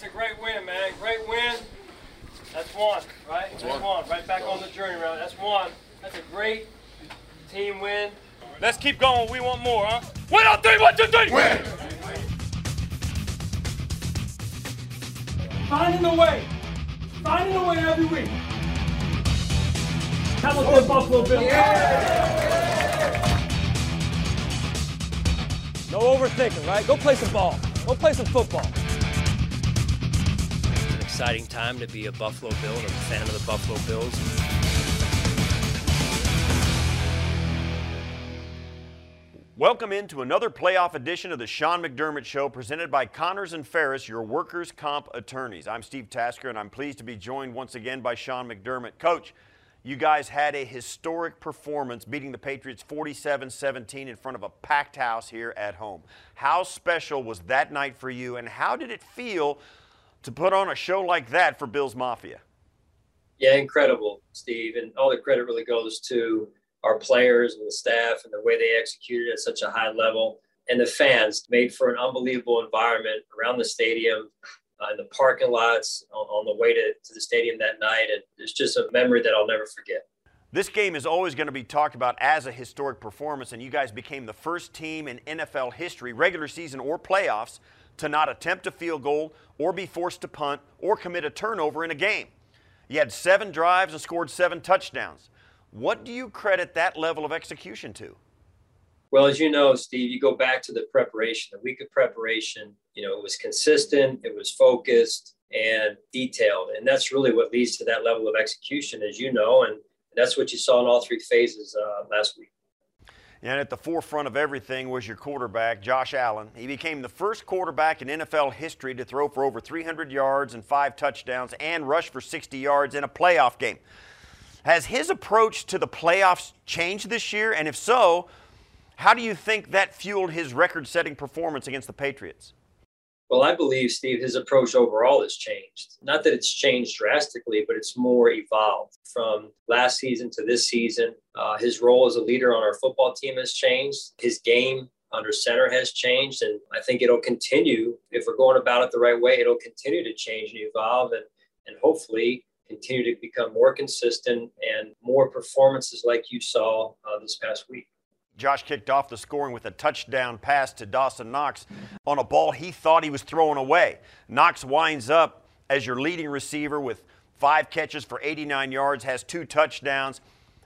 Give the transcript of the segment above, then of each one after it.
that's a great win, man. Great win. That's one, right? That's, that's one. one. Right back on the journey round. That's one. That's a great team win. Let's keep going. We want more, huh? Win on three. One, two, three. Win. Finding a way. Finding a way every week. How about the Buffalo Bills? Yeah. No overthinking, right? Go play some ball. Go play some football. Exciting time to be a Buffalo Bill and a fan of the Buffalo Bills. Welcome into another playoff edition of the Sean McDermott Show presented by Connors and Ferris, your workers' comp attorneys. I'm Steve Tasker, and I'm pleased to be joined once again by Sean McDermott. Coach, you guys had a historic performance beating the Patriots 47 17 in front of a packed house here at home. How special was that night for you, and how did it feel to put on a show like that for Bills Mafia? Yeah, incredible, Steve. And all the credit really goes to our players and the staff and the way they executed at such a high level. And the fans made for an unbelievable environment around the stadium, uh, in the parking lots, on, on the way to, to the stadium that night. And it's just a memory that I'll never forget. This game is always going to be talked about as a historic performance, and you guys became the first team in NFL history, regular season or playoffs, to not attempt a field goal or be forced to punt or commit a turnover in a game. You had seven drives and scored seven touchdowns. What do you credit that level of execution to? Well, as you know, Steve, you go back to the preparation, the week of preparation, you know, it was consistent, it was focused and detailed. And that's really what leads to that level of execution, as you know. And that's what you saw in all three phases uh, last week. And at the forefront of everything was your quarterback, Josh Allen. He became the first quarterback in NFL history to throw for over 300 yards and five touchdowns and rush for 60 yards in a playoff game. Has his approach to the playoffs changed this year? And if so, how do you think that fueled his record setting performance against the Patriots? Well, I believe, Steve, his approach overall has changed. Not that it's changed drastically, but it's more evolved from last season to this season. Uh, his role as a leader on our football team has changed. His game under center has changed. And I think it'll continue, if we're going about it the right way, it'll continue to change and evolve. And, and hopefully, continue to become more consistent and more performances like you saw uh, this past week. Josh kicked off the scoring with a touchdown pass to Dawson Knox on a ball he thought he was throwing away. Knox winds up as your leading receiver with five catches for 89 yards, has two touchdowns.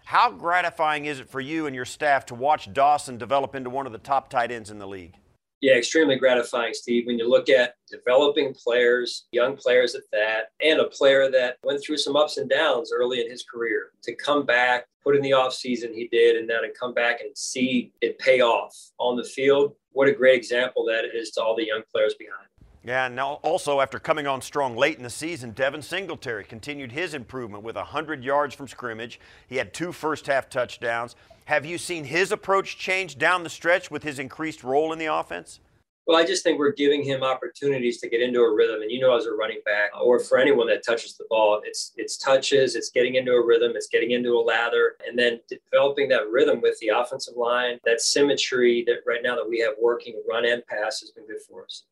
How gratifying is it for you and your staff to watch Dawson develop into one of the top tight ends in the league? Yeah, extremely gratifying, Steve. When you look at developing players, young players at that, and a player that went through some ups and downs early in his career, to come back, put in the offseason he did, and then to come back and see it pay off on the field, what a great example that is to all the young players behind. Yeah, and also after coming on strong late in the season, Devin Singletary continued his improvement with 100 yards from scrimmage. He had two first half touchdowns. Have you seen his approach change down the stretch with his increased role in the offense? Well, I just think we're giving him opportunities to get into a rhythm. And you know, as a running back, or for anyone that touches the ball, it's it's touches, it's getting into a rhythm, it's getting into a lather, and then developing that rhythm with the offensive line, that symmetry that right now that we have working run and pass has been good for us.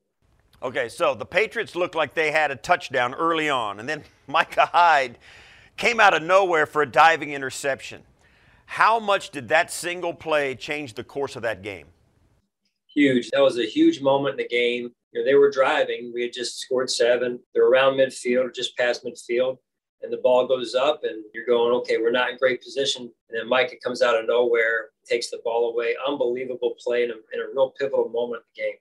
Okay, so the Patriots looked like they had a touchdown early on, and then Micah Hyde came out of nowhere for a diving interception. How much did that single play change the course of that game? Huge. That was a huge moment in the game. You know, they were driving. We had just scored seven. They're around midfield or just past midfield. And the ball goes up, and you're going, okay, we're not in great position. And then Micah comes out of nowhere, takes the ball away. Unbelievable play in a, in a real pivotal moment in the game.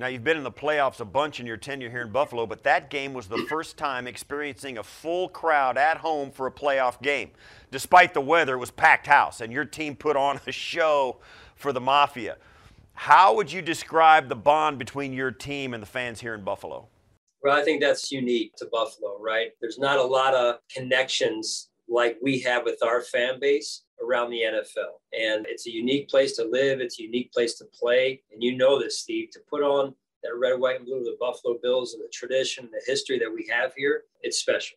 Now, you've been in the playoffs a bunch in your tenure here in Buffalo, but that game was the first time experiencing a full crowd at home for a playoff game. Despite the weather, it was packed house, and your team put on a show for the Mafia. How would you describe the bond between your team and the fans here in Buffalo? Well, I think that's unique to Buffalo, right? There's not a lot of connections like we have with our fan base around the NFL. And it's a unique place to live, it's a unique place to play. And you know this, Steve, to put on that red, white, and blue of the Buffalo Bills and the tradition, the history that we have here, it's special.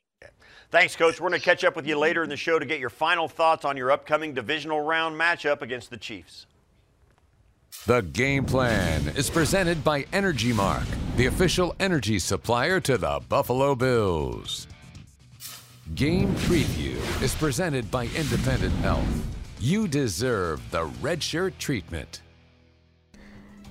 Thanks, Coach. We're going to catch up with you later in the show to get your final thoughts on your upcoming divisional round matchup against the Chiefs. The game plan is presented by Energy Mark, the official energy supplier to the Buffalo Bills. Game preview is presented by Independent Health. You deserve the red shirt treatment.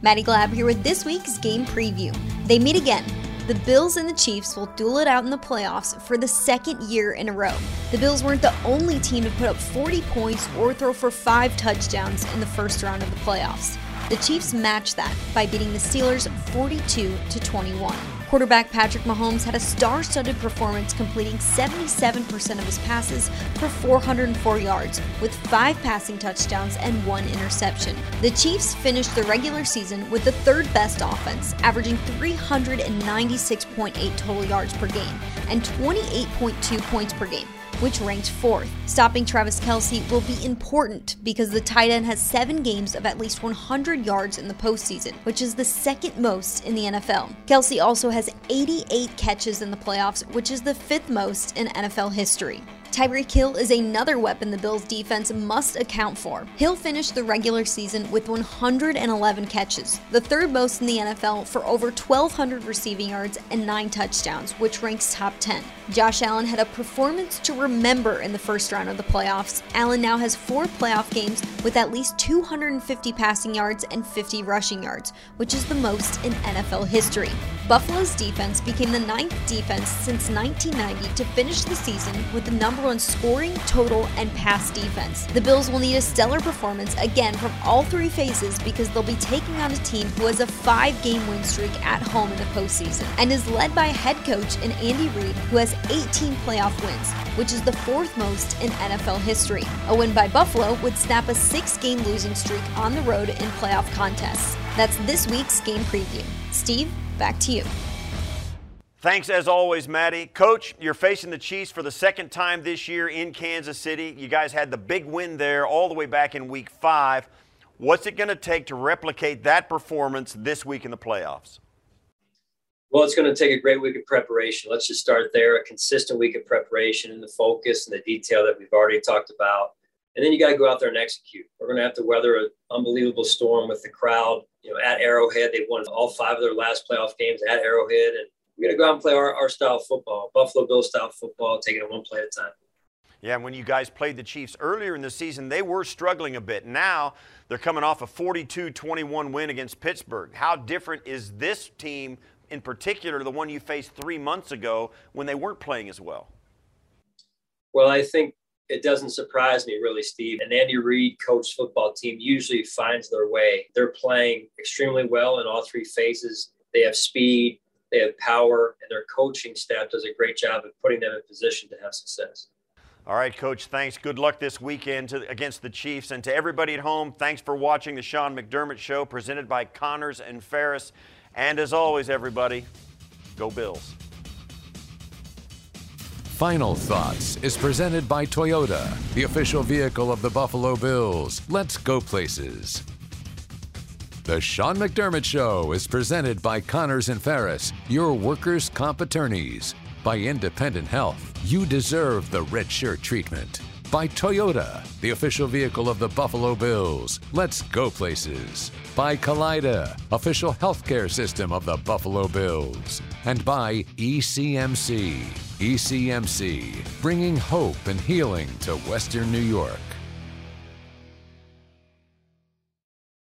Maddie Glab here with this week's game preview. They meet again. The Bills and the Chiefs will duel it out in the playoffs for the second year in a row. The Bills weren't the only team to put up 40 points or throw for five touchdowns in the first round of the playoffs. The Chiefs matched that by beating the Steelers 42 to 21. Quarterback Patrick Mahomes had a star studded performance, completing 77% of his passes for 404 yards, with five passing touchdowns and one interception. The Chiefs finished the regular season with the third best offense, averaging 396.8 total yards per game and 28.2 points per game which ranked fourth. Stopping Travis Kelce will be important because the tight end has seven games of at least 100 yards in the postseason, which is the second most in the NFL. Kelce also has 88 catches in the playoffs, which is the fifth most in NFL history. Tyreek Hill is another weapon the Bills defense must account for. Hill finished the regular season with 111 catches, the third most in the NFL for over 1,200 receiving yards and 9 touchdowns, which ranks top 10. Josh Allen had a performance to remember in the first round of the playoffs. Allen now has four playoff games with at least 250 passing yards and 50 rushing yards, which is the most in NFL history. Buffalo's defense became the ninth defense since 1990 to finish the season with the number one scoring, total, and pass defense. The Bills will need a stellar performance again from all three phases because they'll be taking on a team who has a five game win streak at home in the postseason and is led by head coach in Andy Reid, who has 18 playoff wins, which is the fourth most in NFL history. A win by Buffalo would snap a six game losing streak on the road in playoff contests. That's this week's game preview. Steve, back to you. Thanks as always, Maddie. Coach, you're facing the Chiefs for the second time this year in Kansas City. You guys had the big win there all the way back in week five. What's it going to take to replicate that performance this week in the playoffs? Well, it's going to take a great week of preparation. Let's just start there. A consistent week of preparation and the focus and the detail that we've already talked about. And then you got to go out there and execute. We're going to have to weather an unbelievable storm with the crowd. You know, at Arrowhead, they've won all five of their last playoff games at Arrowhead, and we're going to go out and play our, our style of football, Buffalo Bill style football, taking it one play at a time. Yeah, when you guys played the Chiefs earlier in the season, they were struggling a bit. Now they're coming off a 42 21 win against Pittsburgh. How different is this team, in particular, the one you faced three months ago when they weren't playing as well? Well, I think it doesn't surprise me really, Steve. An Andy Reid coach football team usually finds their way. They're playing extremely well in all three phases. They have speed, they have power, and their coaching staff does a great job of putting them in position to have success. All right, Coach, thanks. Good luck this weekend to, against the Chiefs. And to everybody at home, thanks for watching the Sean McDermott Show presented by Connors and Ferris. And as always, everybody, go Bills. Final Thoughts is presented by Toyota, the official vehicle of the Buffalo Bills. Let's go places. The Sean McDermott Show is presented by Connors and Ferris, your workers' comp attorneys. By Independent Health, you deserve the red shirt treatment. By Toyota, the official vehicle of the Buffalo Bills. Let's go places. By Kaleida, official healthcare system of the Buffalo Bills. And by ECMC. ECMC, bringing hope and healing to Western New York.